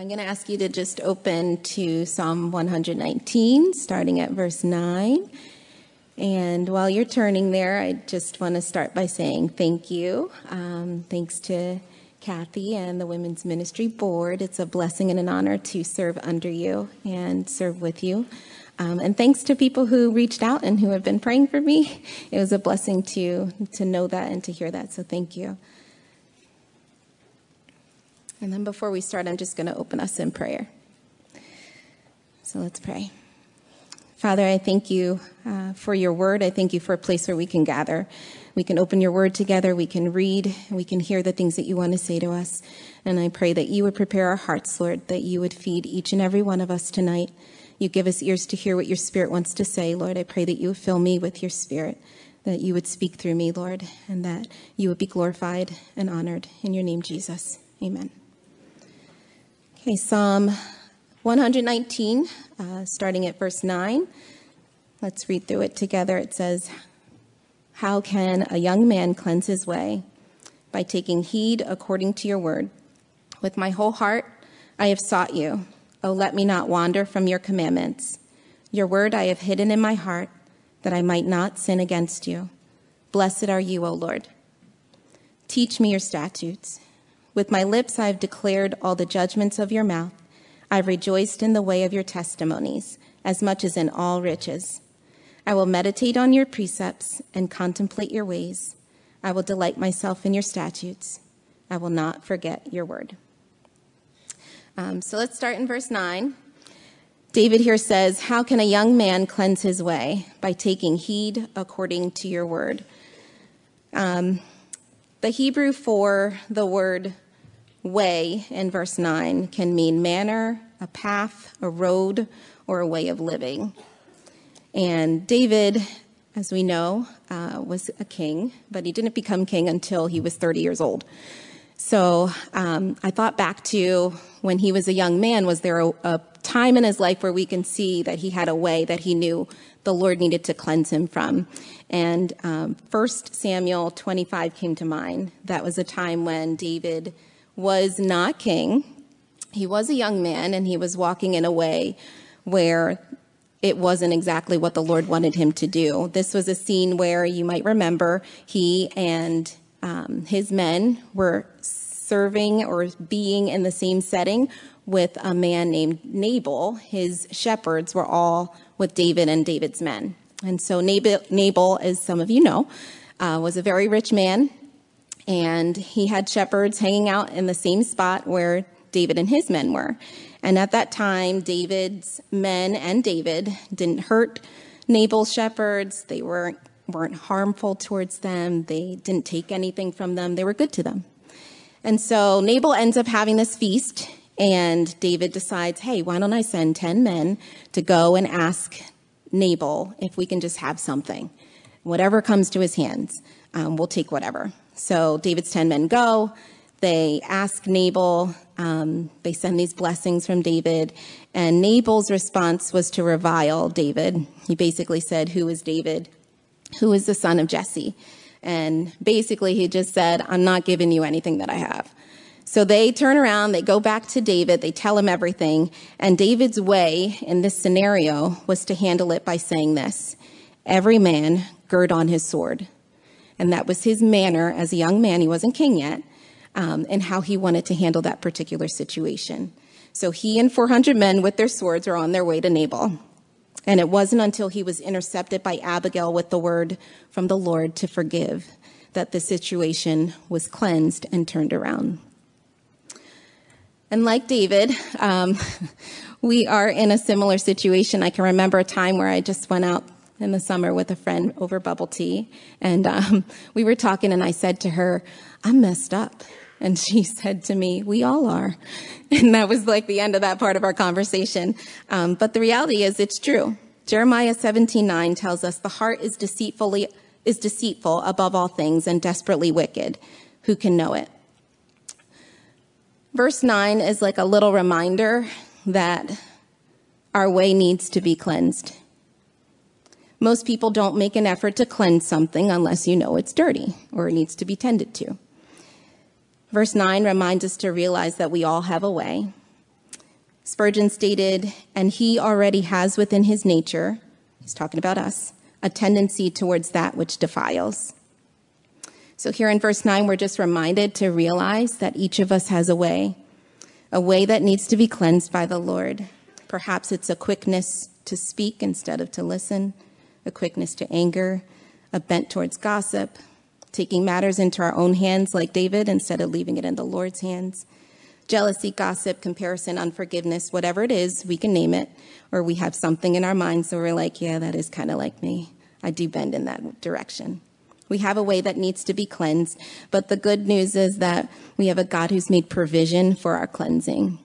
I'm going to ask you to just open to Psalm 119, starting at verse 9. And while you're turning there, I just want to start by saying thank you. Um, thanks to Kathy and the Women's Ministry Board. It's a blessing and an honor to serve under you and serve with you. Um, and thanks to people who reached out and who have been praying for me. It was a blessing to, to know that and to hear that. So thank you. And then before we start, I'm just going to open us in prayer. So let's pray. Father, I thank you uh, for your word. I thank you for a place where we can gather. We can open your word together. We can read. We can hear the things that you want to say to us. And I pray that you would prepare our hearts, Lord, that you would feed each and every one of us tonight. You give us ears to hear what your spirit wants to say, Lord. I pray that you would fill me with your spirit, that you would speak through me, Lord, and that you would be glorified and honored. In your name, Jesus. Amen. Okay, Psalm 119, uh, starting at verse 9. Let's read through it together. It says, How can a young man cleanse his way? By taking heed according to your word. With my whole heart I have sought you. Oh, let me not wander from your commandments. Your word I have hidden in my heart, that I might not sin against you. Blessed are you, O Lord. Teach me your statutes. With my lips I have declared all the judgments of your mouth. I've rejoiced in the way of your testimonies, as much as in all riches. I will meditate on your precepts and contemplate your ways. I will delight myself in your statutes. I will not forget your word. Um, so let's start in verse 9. David here says, How can a young man cleanse his way? By taking heed according to your word. Um, the Hebrew for the word way in verse 9 can mean manner, a path, a road, or a way of living. And David, as we know, uh, was a king, but he didn't become king until he was 30 years old. So um, I thought back to when he was a young man, was there a, a time in his life where we can see that he had a way that he knew the Lord needed to cleanse him from. And um, 1 Samuel 25 came to mind. That was a time when David was not king. He was a young man and he was walking in a way where it wasn't exactly what the Lord wanted him to do. This was a scene where you might remember he and um, his men were serving or being in the same setting with a man named Nabal. His shepherds were all with David and David's men. And so Nabal, Nabal as some of you know, uh, was a very rich man, and he had shepherds hanging out in the same spot where David and his men were. And at that time, David's men and David didn't hurt Nabal's shepherds. They weren't, weren't harmful towards them. They didn't take anything from them. They were good to them. And so Nabal ends up having this feast and David decides, hey, why don't I send 10 men to go and ask Nabal if we can just have something? Whatever comes to his hands, um, we'll take whatever. So David's 10 men go. They ask Nabal, um, they send these blessings from David, and Nabal's response was to revile David. He basically said, Who is David? Who is the son of Jesse? And basically, he just said, I'm not giving you anything that I have. So they turn around, they go back to David, they tell him everything. And David's way in this scenario was to handle it by saying this Every man gird on his sword. And that was his manner as a young man, he wasn't king yet, um, and how he wanted to handle that particular situation. So he and 400 men with their swords are on their way to Nabal. And it wasn't until he was intercepted by Abigail with the word from the Lord to forgive that the situation was cleansed and turned around. And like David, um, we are in a similar situation. I can remember a time where I just went out in the summer with a friend over bubble tea, and um, we were talking, and I said to her, "I'm messed up." And she said to me, We all are. And that was like the end of that part of our conversation. Um, but the reality is, it's true. Jeremiah 17 9 tells us the heart is deceitfully is deceitful above all things and desperately wicked. Who can know it? Verse 9 is like a little reminder that our way needs to be cleansed. Most people don't make an effort to cleanse something unless you know it's dirty or it needs to be tended to. Verse 9 reminds us to realize that we all have a way. Spurgeon stated, and he already has within his nature, he's talking about us, a tendency towards that which defiles. So here in verse 9, we're just reminded to realize that each of us has a way, a way that needs to be cleansed by the Lord. Perhaps it's a quickness to speak instead of to listen, a quickness to anger, a bent towards gossip, taking matters into our own hands like David instead of leaving it in the Lord's hands. Jealousy, gossip, comparison, unforgiveness, whatever it is, we can name it, or we have something in our minds so we're like, yeah, that is kind of like me. I do bend in that direction. We have a way that needs to be cleansed, but the good news is that we have a God who's made provision for our cleansing.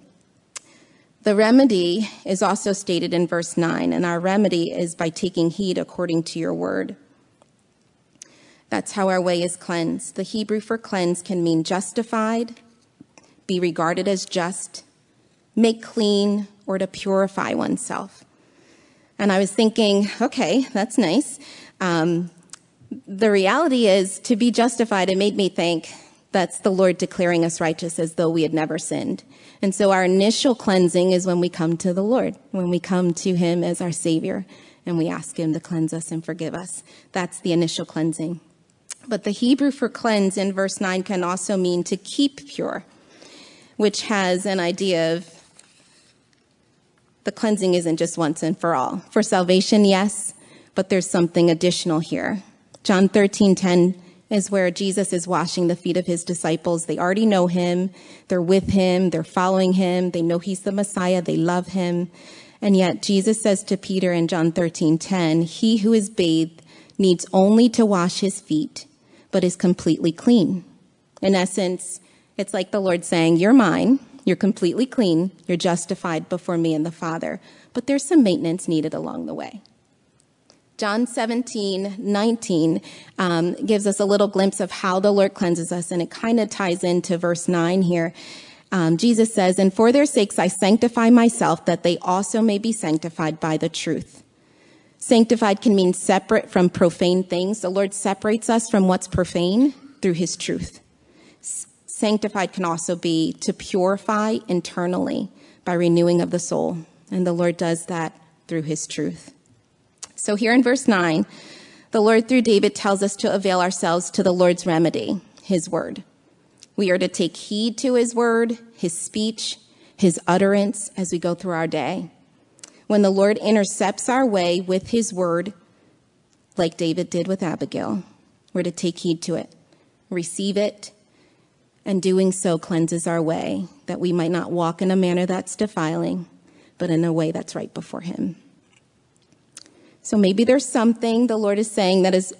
The remedy is also stated in verse 9, and our remedy is by taking heed according to your word. That's how our way is cleansed. The Hebrew for cleanse can mean justified, be regarded as just, make clean, or to purify oneself. And I was thinking, okay, that's nice. Um, the reality is, to be justified, it made me think that's the Lord declaring us righteous as though we had never sinned. And so our initial cleansing is when we come to the Lord, when we come to Him as our Savior and we ask Him to cleanse us and forgive us. That's the initial cleansing. But the Hebrew for cleanse in verse 9 can also mean to keep pure, which has an idea of the cleansing isn't just once and for all. For salvation, yes, but there's something additional here. John 13, 10 is where Jesus is washing the feet of his disciples. They already know him. They're with him. They're following him. They know he's the Messiah. They love him. And yet Jesus says to Peter in John 13, 10, he who is bathed needs only to wash his feet, but is completely clean. In essence, it's like the Lord saying, you're mine. You're completely clean. You're justified before me and the Father. But there's some maintenance needed along the way. John 17, 19 um, gives us a little glimpse of how the Lord cleanses us, and it kind of ties into verse 9 here. Um, Jesus says, And for their sakes I sanctify myself, that they also may be sanctified by the truth. Sanctified can mean separate from profane things. The Lord separates us from what's profane through his truth. Sanctified can also be to purify internally by renewing of the soul. And the Lord does that through his truth. So here in verse 9, the Lord through David tells us to avail ourselves to the Lord's remedy, his word. We are to take heed to his word, his speech, his utterance as we go through our day. When the Lord intercepts our way with his word, like David did with Abigail, we're to take heed to it, receive it, and doing so cleanses our way, that we might not walk in a manner that's defiling, but in a way that's right before him. So maybe there's something the Lord is saying that is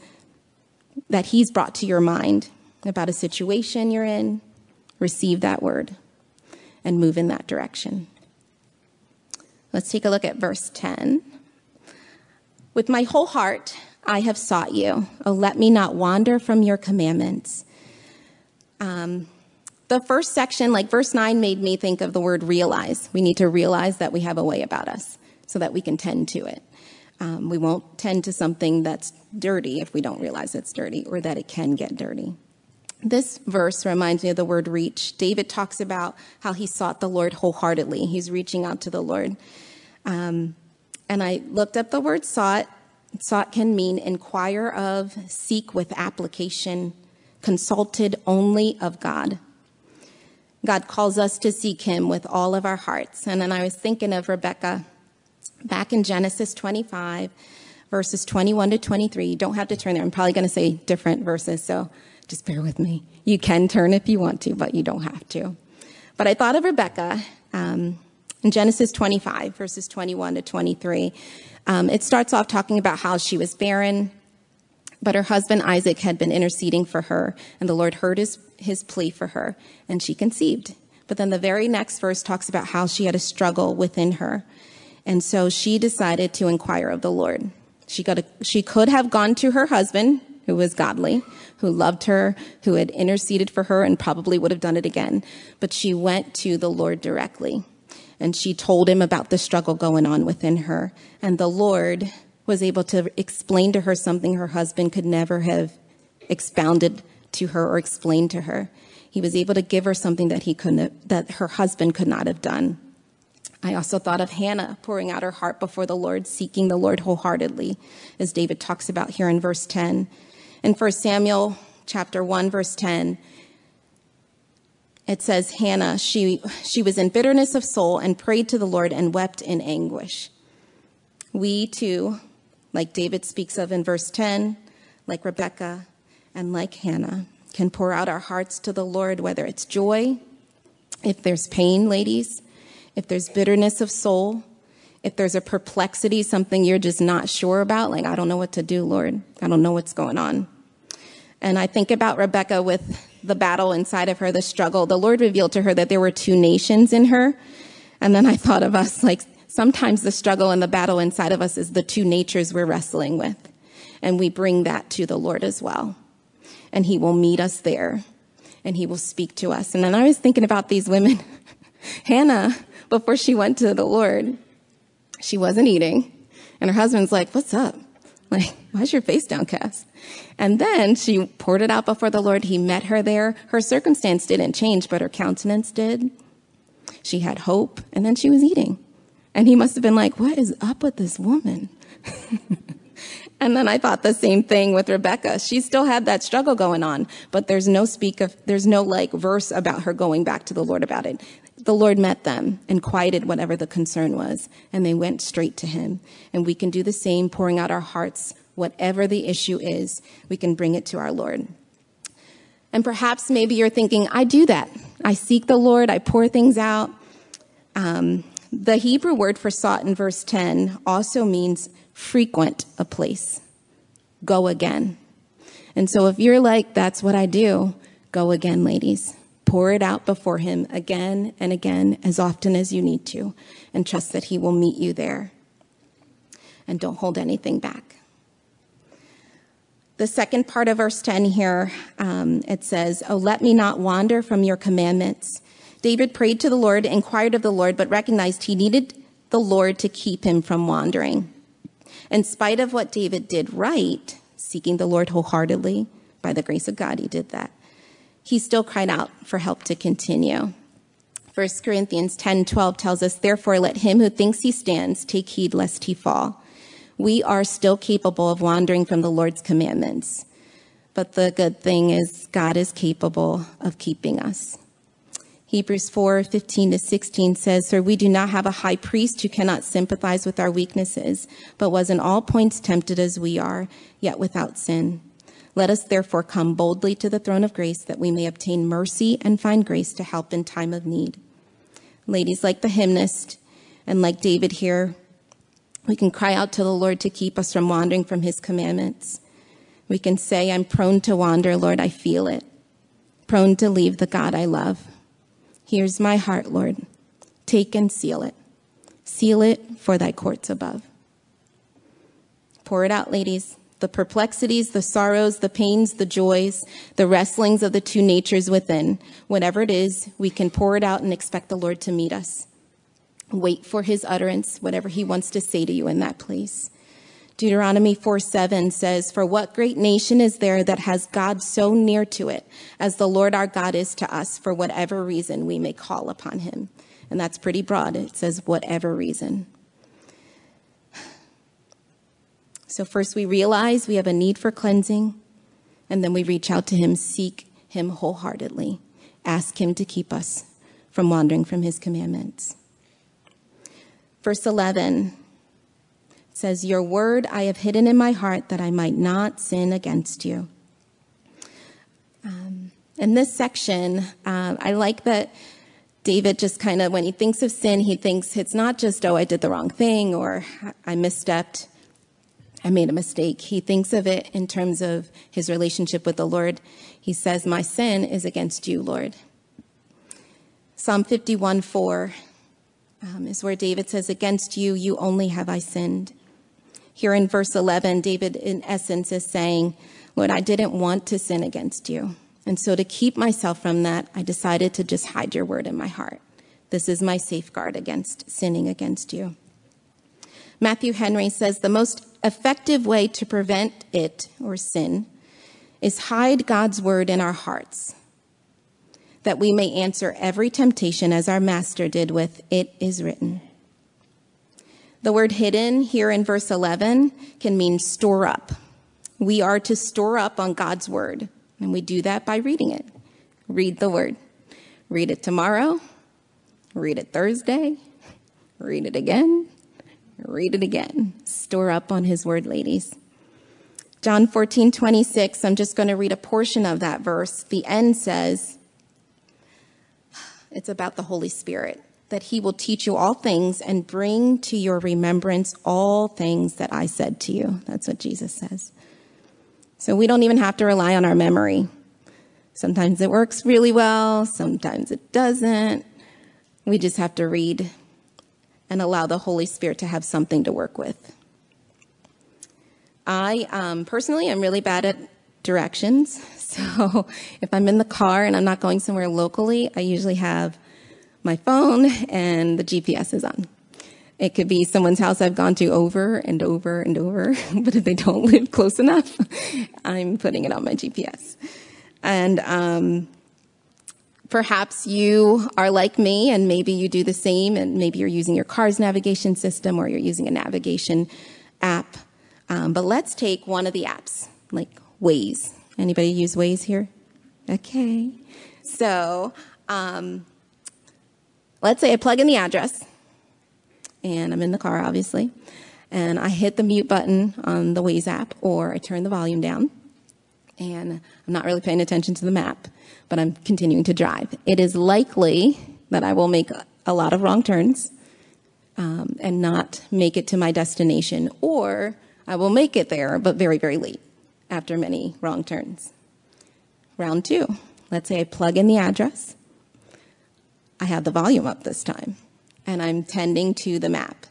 that he's brought to your mind about a situation you're in. Receive that word and move in that direction. Let's take a look at verse 10. With my whole heart I have sought you. Oh, let me not wander from your commandments. Um, the first section, like verse 9, made me think of the word realize. We need to realize that we have a way about us so that we can tend to it. Um, we won't tend to something that's dirty if we don't realize it's dirty or that it can get dirty. This verse reminds me of the word reach. David talks about how he sought the Lord wholeheartedly. He's reaching out to the Lord. Um, and I looked up the word sought. Sought can mean inquire of, seek with application, consulted only of God. God calls us to seek him with all of our hearts. And then I was thinking of Rebecca back in Genesis 25, verses 21 to 23. You don't have to turn there. I'm probably going to say different verses, so just bear with me. You can turn if you want to, but you don't have to. But I thought of Rebecca um, in Genesis 25, verses 21 to 23. Um, it starts off talking about how she was barren, but her husband Isaac had been interceding for her, and the Lord heard his, his plea for her, and she conceived. But then the very next verse talks about how she had a struggle within her. And so she decided to inquire of the Lord. She, got a, she could have gone to her husband, who was godly, who loved her, who had interceded for her, and probably would have done it again. But she went to the Lord directly. And she told him about the struggle going on within her. And the Lord was able to explain to her something her husband could never have expounded to her or explained to her. He was able to give her something that he couldn't, that her husband could not have done. I also thought of Hannah pouring out her heart before the Lord, seeking the Lord wholeheartedly, as David talks about here in verse 10. In 1 Samuel chapter 1, verse 10, it says, Hannah, she, she was in bitterness of soul and prayed to the Lord and wept in anguish. We too, like David speaks of in verse 10, like Rebecca, and like Hannah, can pour out our hearts to the Lord, whether it's joy, if there's pain, ladies, if there's bitterness of soul, if there's a perplexity, something you're just not sure about, like, I don't know what to do, Lord. I don't know what's going on. And I think about Rebecca with the battle inside of her, the struggle. The Lord revealed to her that there were two nations in her. And then I thought of us like sometimes the struggle and the battle inside of us is the two natures we're wrestling with. And we bring that to the Lord as well. And He will meet us there and He will speak to us. And then I was thinking about these women. Hannah, before she went to the Lord, she wasn't eating. And her husband's like, What's up? Like, why's your face downcast? And then she poured it out before the Lord. He met her there. Her circumstance didn't change, but her countenance did. She had hope, and then she was eating. And he must have been like, What is up with this woman? and then I thought the same thing with Rebecca. She still had that struggle going on, but there's no speak of, there's no like verse about her going back to the Lord about it. The Lord met them and quieted whatever the concern was, and they went straight to him. And we can do the same, pouring out our hearts whatever the issue is, we can bring it to our Lord. And perhaps maybe you're thinking, I do that. I seek the Lord, I pour things out. Um, the Hebrew word for sought in verse 10 also means frequent a place. Go again. And so if you're like, that's what I do, go again, ladies. Pour it out before Him again and again, as often as you need to, and trust that He will meet you there. And don't hold anything back the second part of verse 10 here, um, it says, Oh, let me not wander from your commandments. David prayed to the Lord, inquired of the Lord, but recognized he needed the Lord to keep him from wandering. In spite of what David did right, seeking the Lord wholeheartedly, by the grace of God, he did that. He still cried out for help to continue. 1 Corinthians 10 12 tells us, Therefore, let him who thinks he stands take heed lest he fall we are still capable of wandering from the Lord's commandments. But the good thing is, God is capable of keeping us. Hebrews 4 15 to 16 says, Sir, we do not have a high priest who cannot sympathize with our weaknesses, but was in all points tempted as we are, yet without sin. Let us therefore come boldly to the throne of grace that we may obtain mercy and find grace to help in time of need. Ladies, like the hymnist and like David here, we can cry out to the Lord to keep us from wandering from his commandments. We can say, I'm prone to wander, Lord, I feel it. Prone to leave the God I love. Here's my heart, Lord. Take and seal it. Seal it for thy courts above. Pour it out, ladies. The perplexities, the sorrows, the pains, the joys, the wrestlings of the two natures within. Whatever it is, we can pour it out and expect the Lord to meet us. Wait for his utterance, whatever he wants to say to you in that place. Deuteronomy 4 7 says, For what great nation is there that has God so near to it as the Lord our God is to us for whatever reason we may call upon him? And that's pretty broad. It says, whatever reason. So, first we realize we have a need for cleansing, and then we reach out to him, seek him wholeheartedly, ask him to keep us from wandering from his commandments. Verse 11 says, Your word I have hidden in my heart that I might not sin against you. Um, in this section, uh, I like that David just kind of, when he thinks of sin, he thinks it's not just, oh, I did the wrong thing or I misstepped, I made a mistake. He thinks of it in terms of his relationship with the Lord. He says, My sin is against you, Lord. Psalm 51 4 um, is where David says, Against you, you only have I sinned. Here in verse 11, David, in essence, is saying, Lord, I didn't want to sin against you. And so to keep myself from that, I decided to just hide your word in my heart. This is my safeguard against sinning against you. Matthew Henry says the most effective way to prevent it or sin is hide God's word in our hearts that we may answer every temptation as our Master did with, It is written. The word hidden here in verse 11 can mean store up. We are to store up on God's word, and we do that by reading it. Read the word. Read it tomorrow, read it Thursday, read it again, read it again. Store up on his word, ladies. John 14, 26, I'm just going to read a portion of that verse. The end says, it's about the Holy Spirit, that he will teach you all things and bring to your remembrance all things that I said to you. That's what Jesus says. So we don't even have to rely on our memory. Sometimes it works really well, sometimes it doesn't. We just have to read and allow the Holy Spirit to have something to work with. I um, personally am really bad at directions. So if I'm in the car and I'm not going somewhere locally, I usually have my phone and the GPS is on. It could be someone's house I've gone to over and over and over, but if they don't live close enough, I'm putting it on my GPS. And um, perhaps you are like me, and maybe you do the same, and maybe you're using your car's navigation system or you're using a navigation app um, but let's take one of the apps, like Waze. Anybody use Waze here? Okay. So um, let's say I plug in the address, and I'm in the car, obviously, and I hit the mute button on the Waze app, or I turn the volume down, and I'm not really paying attention to the map, but I'm continuing to drive. It is likely that I will make a lot of wrong turns um, and not make it to my destination, or I will make it there, but very, very late after many wrong turns. Round two. Let's say I plug in the address. I have the volume up this time, and I'm tending to the map.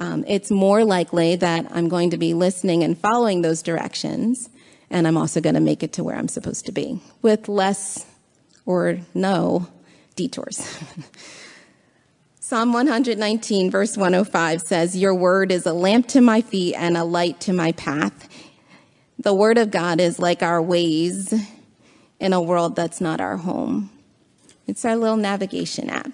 Um, it's more likely that I'm going to be listening and following those directions, and I'm also going to make it to where I'm supposed to be with less or no detours. Psalm 119, verse 105 says, Your word is a lamp to my feet and a light to my path. The word of God is like our ways in a world that's not our home. It's our little navigation app.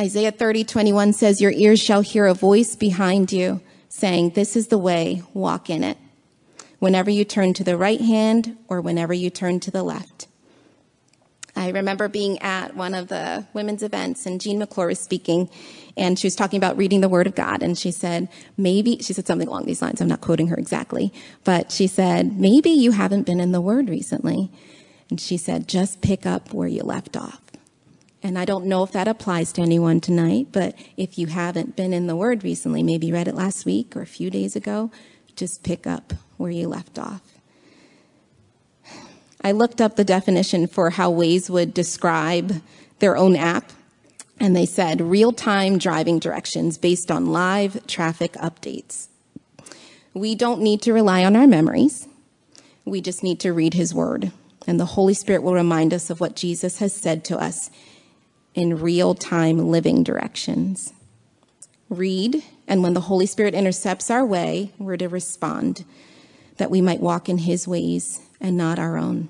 Isaiah 30, 21 says, Your ears shall hear a voice behind you saying, This is the way, walk in it. Whenever you turn to the right hand or whenever you turn to the left. I remember being at one of the women's events and Jean McClure was speaking and she was talking about reading the Word of God. And she said, maybe, she said something along these lines. I'm not quoting her exactly, but she said, maybe you haven't been in the Word recently. And she said, just pick up where you left off. And I don't know if that applies to anyone tonight, but if you haven't been in the Word recently, maybe read it last week or a few days ago, just pick up where you left off. I looked up the definition for how Waze would describe their own app, and they said real time driving directions based on live traffic updates. We don't need to rely on our memories. We just need to read his word, and the Holy Spirit will remind us of what Jesus has said to us in real time living directions. Read, and when the Holy Spirit intercepts our way, we're to respond that we might walk in his ways and not our own.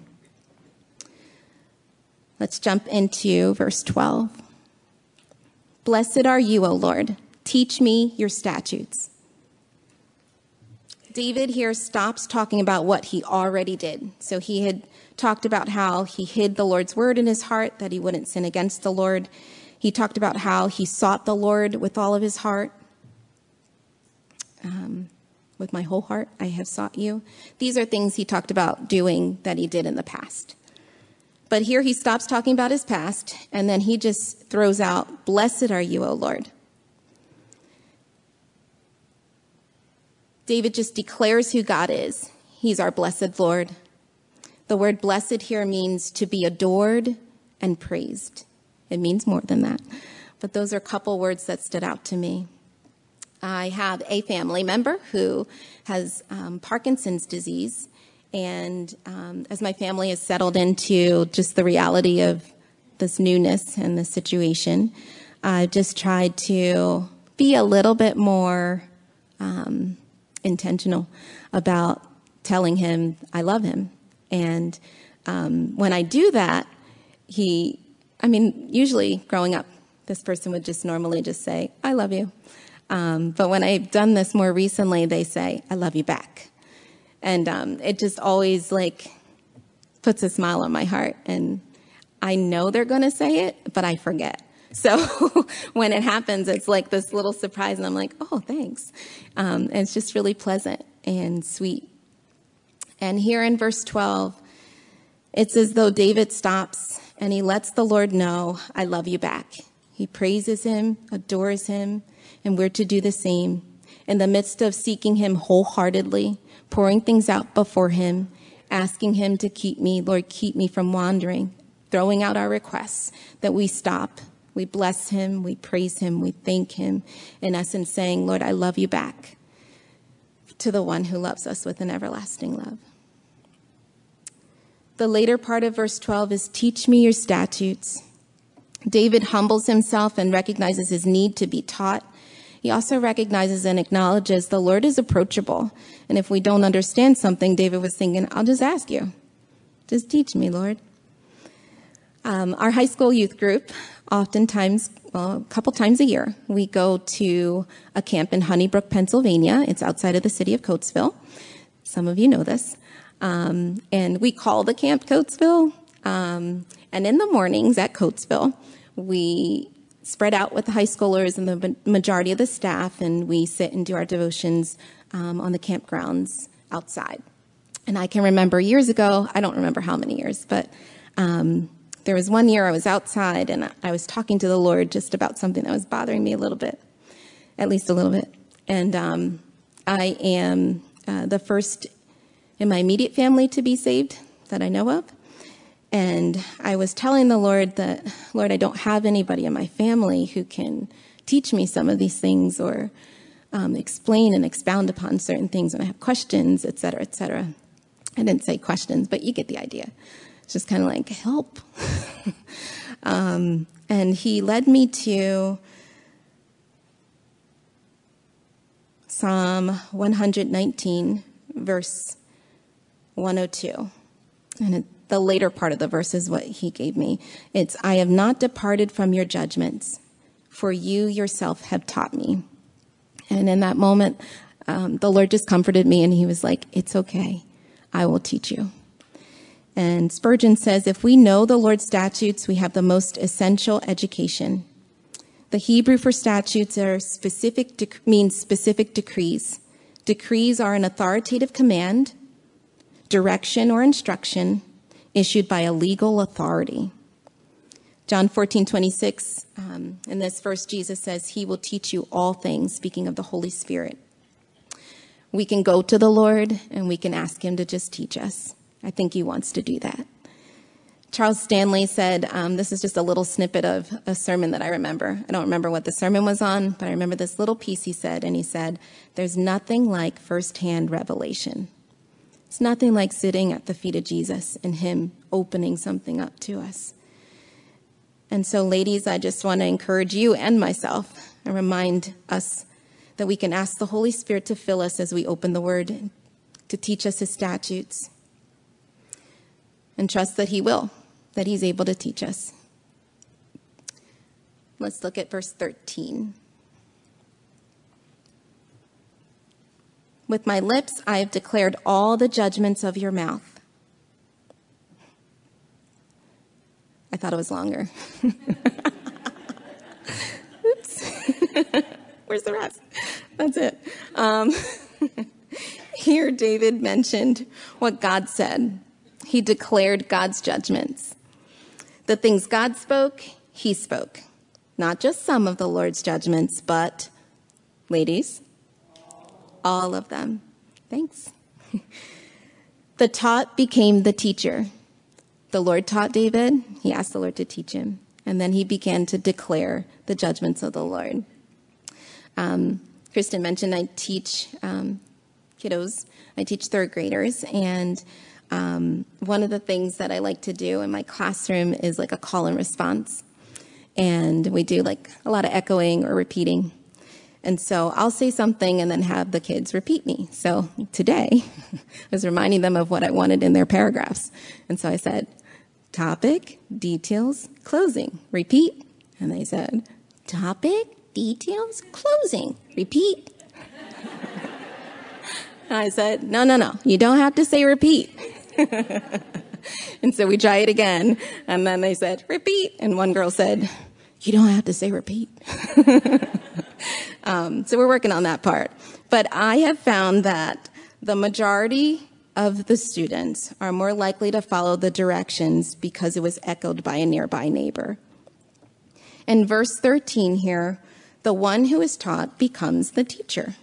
Let's jump into verse 12. Blessed are you, O Lord. Teach me your statutes. David here stops talking about what he already did. So he had talked about how he hid the Lord's word in his heart, that he wouldn't sin against the Lord. He talked about how he sought the Lord with all of his heart. Um, with my whole heart, I have sought you. These are things he talked about doing that he did in the past. But here he stops talking about his past, and then he just throws out, Blessed are you, O Lord. David just declares who God is. He's our blessed Lord. The word blessed here means to be adored and praised. It means more than that. But those are a couple words that stood out to me. I have a family member who has um, Parkinson's disease. And um, as my family has settled into just the reality of this newness and the situation, I've just tried to be a little bit more um, intentional about telling him I love him. And um, when I do that, he, I mean, usually growing up, this person would just normally just say, I love you. Um, but when I've done this more recently, they say, I love you back. And um, it just always like puts a smile on my heart. And I know they're going to say it, but I forget. So when it happens, it's like this little surprise, and I'm like, oh, thanks. Um, and it's just really pleasant and sweet. And here in verse 12, it's as though David stops and he lets the Lord know, I love you back. He praises him, adores him, and we're to do the same. In the midst of seeking him wholeheartedly, pouring things out before him, asking him to keep me, Lord, keep me from wandering, throwing out our requests, that we stop. We bless him, we praise him, we thank him, in essence, saying, Lord, I love you back to the one who loves us with an everlasting love. The later part of verse 12 is Teach me your statutes. David humbles himself and recognizes his need to be taught. He also recognizes and acknowledges the Lord is approachable. And if we don't understand something, David was thinking, I'll just ask you. Just teach me, Lord. Um, our high school youth group, oftentimes, well, a couple times a year, we go to a camp in Honeybrook, Pennsylvania. It's outside of the city of Coatesville. Some of you know this. Um, and we call the camp Coatesville. Um, and in the mornings at Coatesville, we spread out with the high schoolers and the majority of the staff, and we sit and do our devotions um, on the campgrounds outside. And I can remember years ago, I don't remember how many years, but um, there was one year I was outside and I was talking to the Lord just about something that was bothering me a little bit, at least a little bit. And um, I am uh, the first in my immediate family to be saved that I know of. And I was telling the Lord that, Lord, I don't have anybody in my family who can teach me some of these things or um, explain and expound upon certain things when I have questions, et cetera, et cetera. I didn't say questions, but you get the idea. It's just kind of like, help. um, and he led me to Psalm 119, verse 102. And it, the later part of the verse is what he gave me. It's, I have not departed from your judgments, for you yourself have taught me. And in that moment, um, the Lord just comforted me and he was like, It's okay. I will teach you. And Spurgeon says, If we know the Lord's statutes, we have the most essential education. The Hebrew for statutes are specific, dec- means specific decrees. Decrees are an authoritative command direction, or instruction issued by a legal authority. John 14, 26, um, in this verse, Jesus says, He will teach you all things, speaking of the Holy Spirit. We can go to the Lord and we can ask Him to just teach us. I think He wants to do that. Charles Stanley said, um, This is just a little snippet of a sermon that I remember. I don't remember what the sermon was on, but I remember this little piece he said, and he said, There's nothing like firsthand revelation. It's nothing like sitting at the feet of Jesus and Him opening something up to us. And so, ladies, I just want to encourage you and myself and remind us that we can ask the Holy Spirit to fill us as we open the Word, to teach us His statutes, and trust that He will, that He's able to teach us. Let's look at verse 13. With my lips I have declared all the judgments of your mouth. I thought it was longer. Oops. Where's the rest? That's it. Um, here, David mentioned what God said. He declared God's judgments. The things God spoke, he spoke. Not just some of the Lord's judgments, but, ladies, all of them. Thanks. the taught became the teacher. The Lord taught David. He asked the Lord to teach him. And then he began to declare the judgments of the Lord. Um, Kristen mentioned I teach um, kiddos, I teach third graders. And um, one of the things that I like to do in my classroom is like a call and response. And we do like a lot of echoing or repeating. And so I'll say something and then have the kids repeat me. So today I was reminding them of what I wanted in their paragraphs. And so I said, topic, details, closing, repeat. And they said, Topic, details, closing. Repeat. I said, No, no, no. You don't have to say repeat. and so we try it again. And then they said, Repeat. And one girl said, You don't have to say repeat. Um, so we're working on that part. But I have found that the majority of the students are more likely to follow the directions because it was echoed by a nearby neighbor. In verse 13 here, the one who is taught becomes the teacher.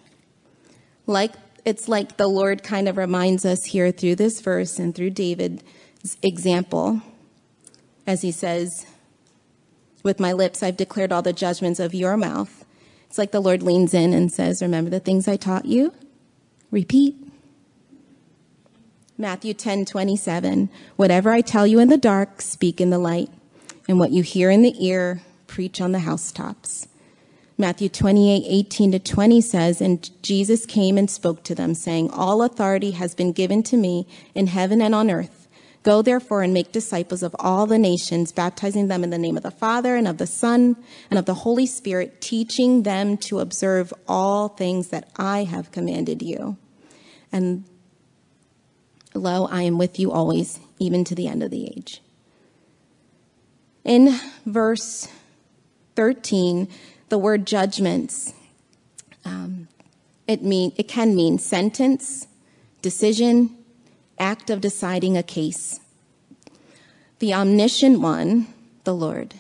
Like it's like the Lord kind of reminds us here through this verse and through David's example, as he says, With my lips I've declared all the judgments of your mouth. It's like the Lord leans in and says, Remember the things I taught you? Repeat. Matthew 10 27. Whatever I tell you in the dark, speak in the light. And what you hear in the ear, preach on the housetops. Matthew 28, 18 to 20 says, And Jesus came and spoke to them, saying, All authority has been given to me in heaven and on earth. Go therefore and make disciples of all the nations, baptizing them in the name of the Father and of the Son and of the Holy Spirit, teaching them to observe all things that I have commanded you. And lo, I am with you always, even to the end of the age. In verse 13, the word judgments, um, it, mean, it can mean sentence, decision, act of deciding a case. The omniscient one, the Lord,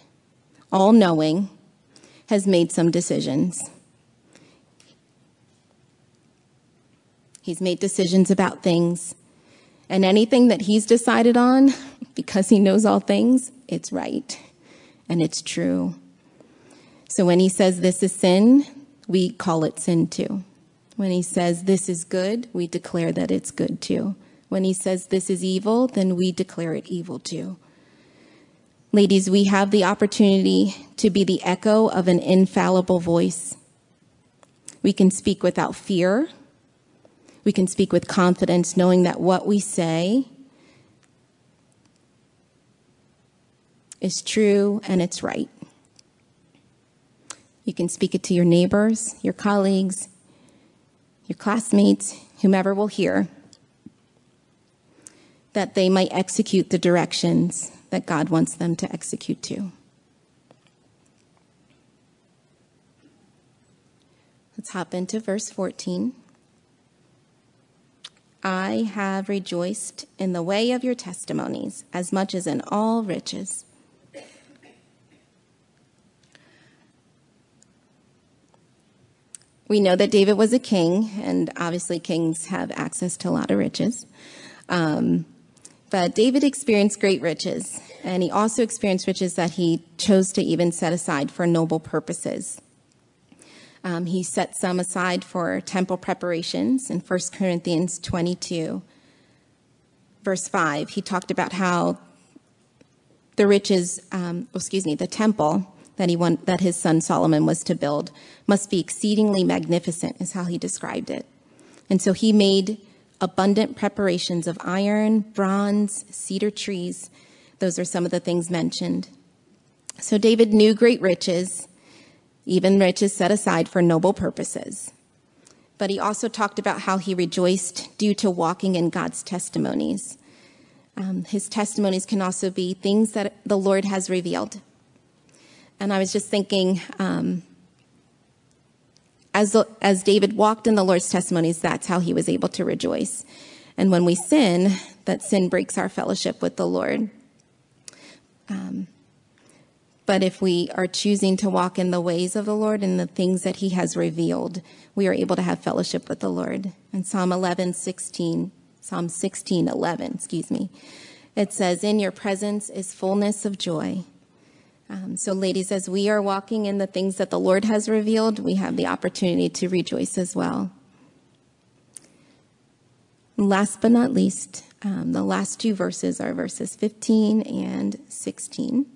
all knowing, has made some decisions. He's made decisions about things. And anything that he's decided on, because he knows all things, it's right and it's true. So when he says this is sin, we call it sin too. When he says this is good, we declare that it's good too. When he says this is evil, then we declare it evil too. Ladies, we have the opportunity to be the echo of an infallible voice. We can speak without fear. We can speak with confidence, knowing that what we say is true and it's right. You can speak it to your neighbors, your colleagues, your classmates, whomever will hear, that they might execute the directions that God wants them to execute to. Let's hop into verse 14. I have rejoiced in the way of your testimonies as much as in all riches. We know that David was a king, and obviously kings have access to a lot of riches. Um, but David experienced great riches, and he also experienced riches that he chose to even set aside for noble purposes. Um, he set some aside for temple preparations in 1 Corinthians 22, verse 5. He talked about how the riches, um, excuse me, the temple that he want, that his son Solomon was to build must be exceedingly magnificent is how he described it. And so he made abundant preparations of iron, bronze, cedar trees. Those are some of the things mentioned. So David knew great riches, even riches set aside for noble purposes. But he also talked about how he rejoiced due to walking in God's testimonies. Um, his testimonies can also be things that the Lord has revealed. And I was just thinking, um, as, as David walked in the Lord's testimonies, that's how he was able to rejoice. And when we sin, that sin breaks our fellowship with the Lord. Um, but if we are choosing to walk in the ways of the Lord and the things that he has revealed, we are able to have fellowship with the Lord. In Psalm 11, 16, Psalm 16, 11, excuse me, it says, In your presence is fullness of joy um, so, ladies, as we are walking in the things that the Lord has revealed, we have the opportunity to rejoice as well. Last but not least, um, the last two verses are verses 15 and 16.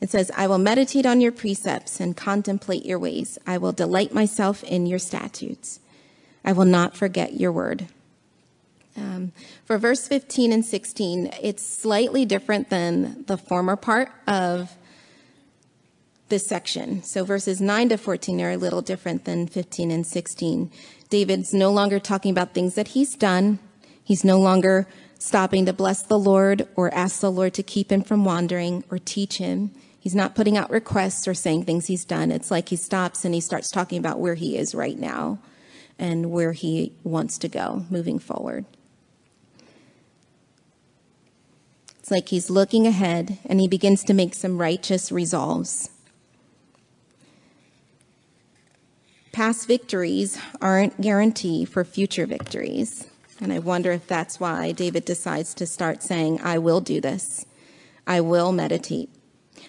It says, I will meditate on your precepts and contemplate your ways. I will delight myself in your statutes. I will not forget your word. Um, for verse 15 and 16, it's slightly different than the former part of this section. So verses 9 to 14 are a little different than 15 and 16. David's no longer talking about things that he's done. He's no longer stopping to bless the Lord or ask the Lord to keep him from wandering or teach him. He's not putting out requests or saying things he's done. It's like he stops and he starts talking about where he is right now and where he wants to go moving forward. It's like he's looking ahead and he begins to make some righteous resolves. Past victories aren't guarantee for future victories. And I wonder if that's why David decides to start saying, I will do this. I will meditate.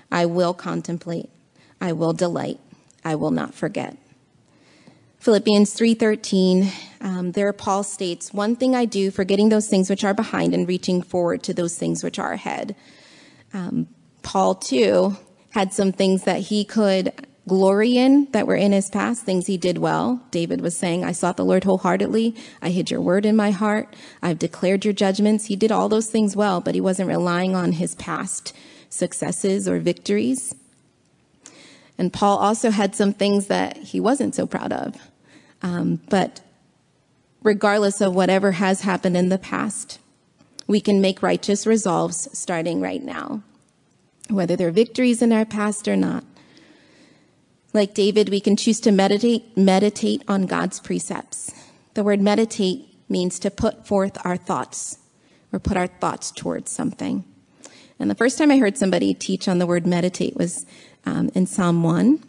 I will contemplate. I will delight. I will not forget. Philippians 3:13 um, there Paul states one thing I do forgetting those things which are behind and reaching forward to those things which are ahead. Um, Paul too had some things that he could glory in that were in his past, things he did well. David was saying, I sought the Lord wholeheartedly. I hid your word in my heart. I've declared your judgments. He did all those things well, but he wasn't relying on his past successes or victories. And Paul also had some things that he wasn't so proud of. Um, but regardless of whatever has happened in the past, we can make righteous resolves starting right now, whether they're victories in our past or not. Like David, we can choose to meditate, meditate on God's precepts. The word meditate means to put forth our thoughts or put our thoughts towards something. And the first time I heard somebody teach on the word meditate was um, in Psalm 1.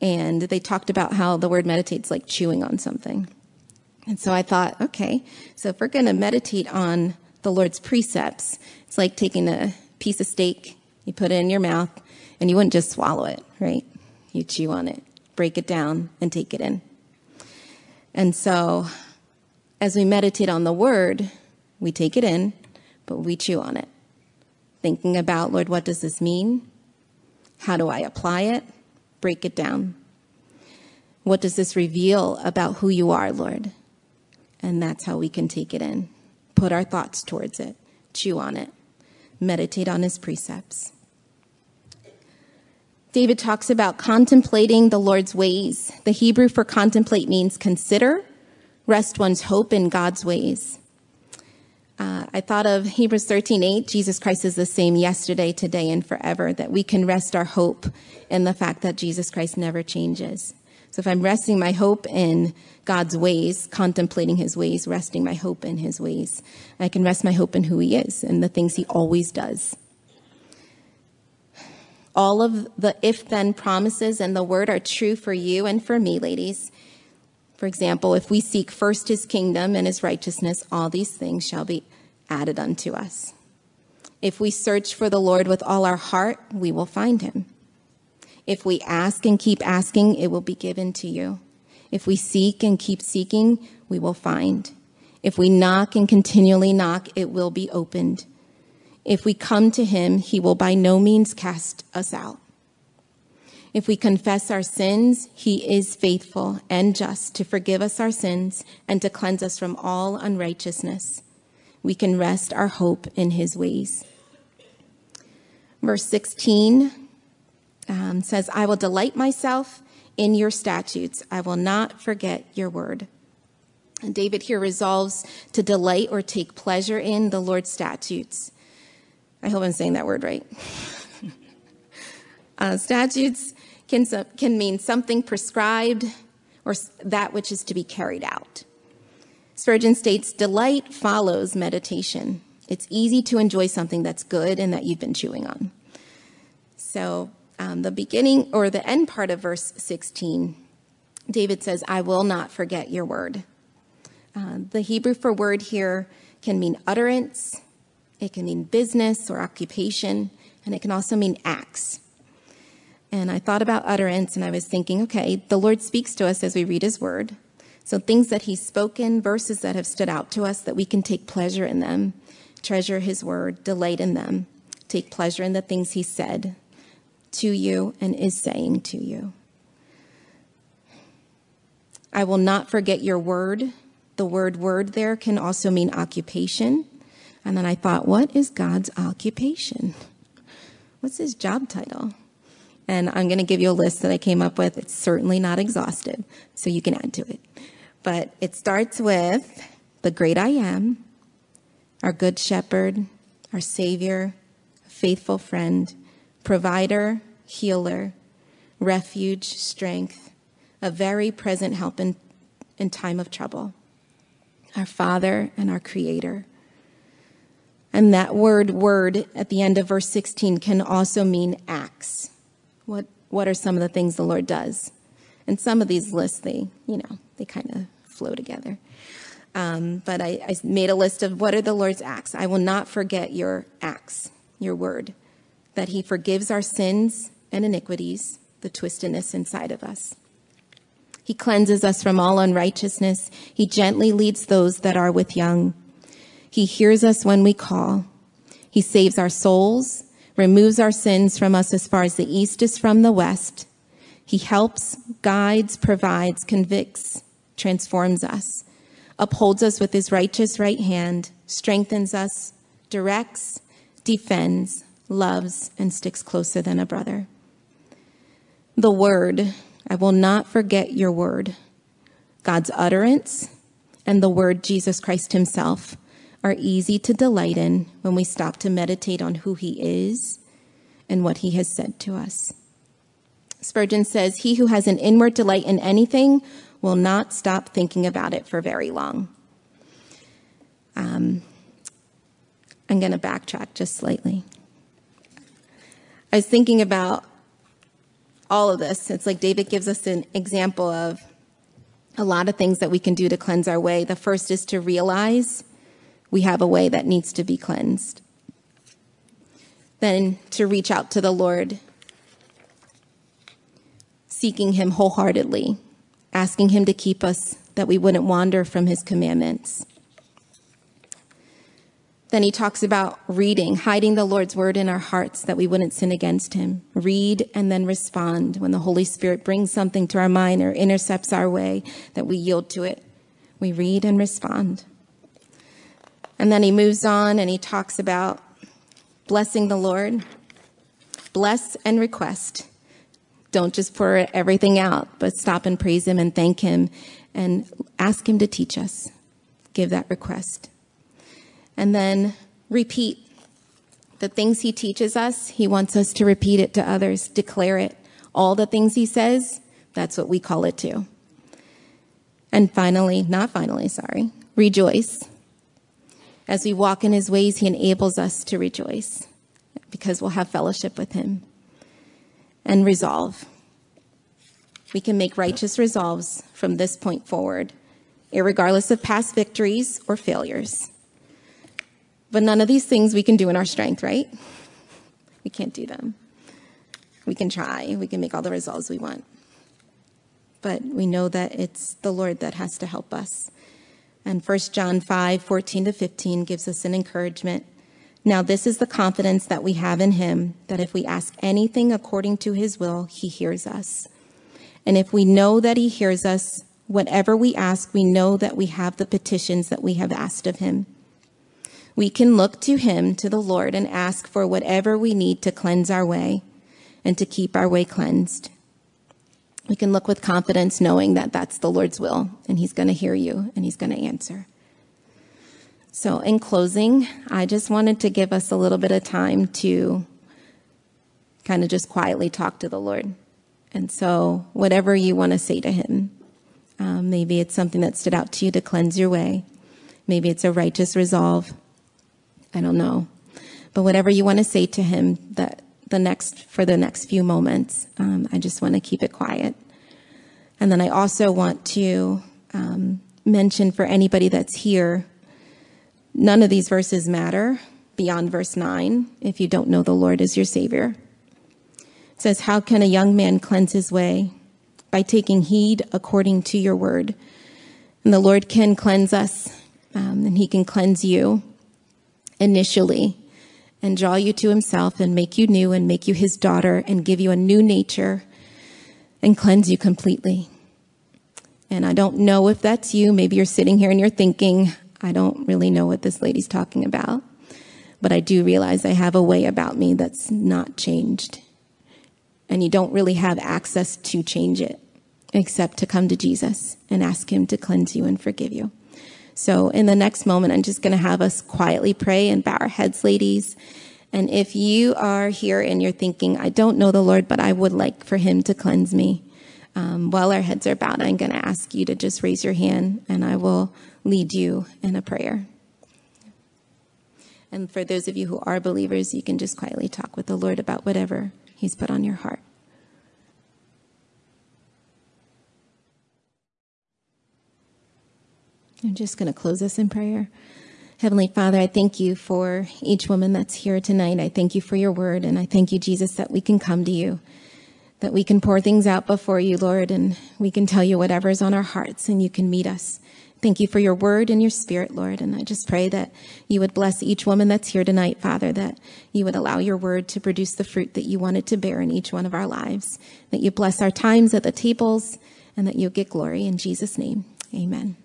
And they talked about how the word meditate's like chewing on something. And so I thought, okay, so if we're going to meditate on the Lord's precepts, it's like taking a piece of steak, you put it in your mouth, and you wouldn't just swallow it, right? you chew on it, break it down, and take it in. And so, as we meditate on the word, we take it in, but we chew on it. Thinking about, Lord, what does this mean? How do I apply it? Break it down. What does this reveal about who you are, Lord? And that's how we can take it in. Put our thoughts towards it, chew on it, meditate on his precepts. David talks about contemplating the Lord's ways. The Hebrew for contemplate means consider, rest one's hope in God's ways. Uh, I thought of Hebrews 13, 8. Jesus Christ is the same yesterday, today, and forever, that we can rest our hope in the fact that Jesus Christ never changes. So if I'm resting my hope in God's ways, contemplating his ways, resting my hope in his ways, I can rest my hope in who he is and the things he always does all of the if then promises and the word are true for you and for me, ladies. For example, if we seek first his kingdom and his righteousness, all these things shall be added unto us. If we search for the Lord with all our heart, we will find him. If we ask and keep asking, it will be given to you. If we seek and keep seeking, we will find. If we knock and continually knock, it will be opened. If we come to him, he will by no means cast us out. If we confess our sins, he is faithful and just to forgive us our sins and to cleanse us from all unrighteousness. We can rest our hope in his ways. Verse 16 um, says, I will delight myself in your statutes. I will not forget your word. And David here resolves to delight or take pleasure in the Lord's statutes. I hope I'm saying that word right. uh, statutes can, can mean something prescribed or that which is to be carried out. Spurgeon states, delight follows meditation. It's easy to enjoy something that's good and that you've been chewing on. So, um, the beginning or the end part of verse 16, David says, I will not forget your word. Uh, the Hebrew for word here can mean utterance, it can mean business or occupation, and it can also mean acts. And I thought about utterance and I was thinking, okay, the Lord speaks to us as we read his word. So things that he's spoken, verses that have stood out to us, that we can take pleasure in them, treasure his word, delight in them, take pleasure in the things he said to you and is saying to you. I will not forget your word The word word there can also mean occupation. And then I thought, what is God's occupation? What's his job title? And I'm going to give you a list that I came up with. It's certainly not exhaustive, so you can add to it. But it starts with the great I am, our good shepherd, our savior, faithful friend, provider, healer, refuge, strength, a very present help in, in time of trouble, our father and our creator. And that word, word, at the end of verse 16 can also mean acts. What, what are some of the things the Lord does? And some of these lists, they, you know, they kind of flow together. Um, but I, I made a list of what are the Lord's acts. I will not forget your acts, your word, that He forgives our sins and iniquities, the twistedness inside of us. He cleanses us from all unrighteousness. He gently leads those that are with young. He hears us when we call. He saves our souls, removes our sins from us as far as the east is from the west. He helps, guides, provides, convicts, transforms us, upholds us with his righteous right hand, strengthens us, directs, defends, loves, and sticks closer than a brother. The word, I will not forget your word. God's utterance and the word Jesus Christ himself are easy to delight in when we stop to meditate on who he is and what he has said to us. Spurgeon says, He who has an inward delight in anything will not stop thinking about it for very long. Um, I'm going to backtrack just slightly. I was thinking about all of this. It's like David gives us an example of a lot of things that we can do to cleanse our way. The first is to realize we have a way that needs to be cleansed. Then to reach out to the Lord, seeking Him wholeheartedly asking Him to keep us, that we wouldn't wander from His commandments. Then he talks about reading, hiding the Lord's word in our hearts that we wouldn't sin against him. Read and then respond when the Holy Spirit brings something to our mind or intercepts our way that we yield to it. We read and respond. And then he moves on and he talks about blessing the Lord. Bless and request. Don't just pour everything out, but stop and praise Him and thank Him and ask Him to teach us. Give that request. And then repeat the things He teaches us. He wants us to repeat it to others, declare it. All the things He says, that's what we call it too. And finally, not finally, sorry, rejoice. As we walk in His ways, He enables us to rejoice because we'll have fellowship with Him and resolve. We can make righteous resolves from this point forward, regardless of past victories or failures. But none of these things we can do in our strength, right? We can't do them. We can try, we can make all the resolves we want. But we know that it's the Lord that has to help us. And 1 John 5 14 to 15 gives us an encouragement now, this is the confidence that we have in him that if we ask anything according to his will, he hears us. And if we know that he hears us, whatever we ask, we know that we have the petitions that we have asked of him. We can look to him, to the Lord, and ask for whatever we need to cleanse our way and to keep our way cleansed. We can look with confidence knowing that that's the Lord's will and he's going to hear you and he's going to answer. So, in closing, I just wanted to give us a little bit of time to kind of just quietly talk to the Lord. And so, whatever you want to say to Him, um, maybe it's something that stood out to you to cleanse your way. Maybe it's a righteous resolve. I don't know. But whatever you want to say to Him, that the next for the next few moments, um, I just want to keep it quiet. And then I also want to um, mention for anybody that's here None of these verses matter beyond verse 9 if you don't know the Lord as your Savior. It says, How can a young man cleanse his way? By taking heed according to your word. And the Lord can cleanse us, um, and He can cleanse you initially and draw you to Himself and make you new and make you His daughter and give you a new nature and cleanse you completely. And I don't know if that's you. Maybe you're sitting here and you're thinking, I don't really know what this lady's talking about. But I do realize I have a way about me that's not changed. And you don't really have access to change it except to come to Jesus and ask Him to cleanse you and forgive you. So in the next moment, I'm just going to have us quietly pray and bow our heads, ladies. And if you are here and you're thinking, I don't know the Lord, but I would like for Him to cleanse me, um, while our heads are bowed, I'm going to ask you to just raise your hand and I will lead you in a prayer. And for those of you who are believers, you can just quietly talk with the Lord about whatever He's put on your heart. I'm just going to close us in prayer. Heavenly Father, I thank you for each woman that's here tonight. I thank you for your word, and I thank you, Jesus, that we can come to you that we can pour things out before you, Lord, and we can tell you whatever is on our hearts and you can meet us. Thank you for your word and your spirit, Lord. And I just pray that you would bless each woman that's here tonight, Father, that you would allow your word to produce the fruit that you wanted to bear in each one of our lives, that you bless our times at the tables and that you get glory in Jesus' name. Amen.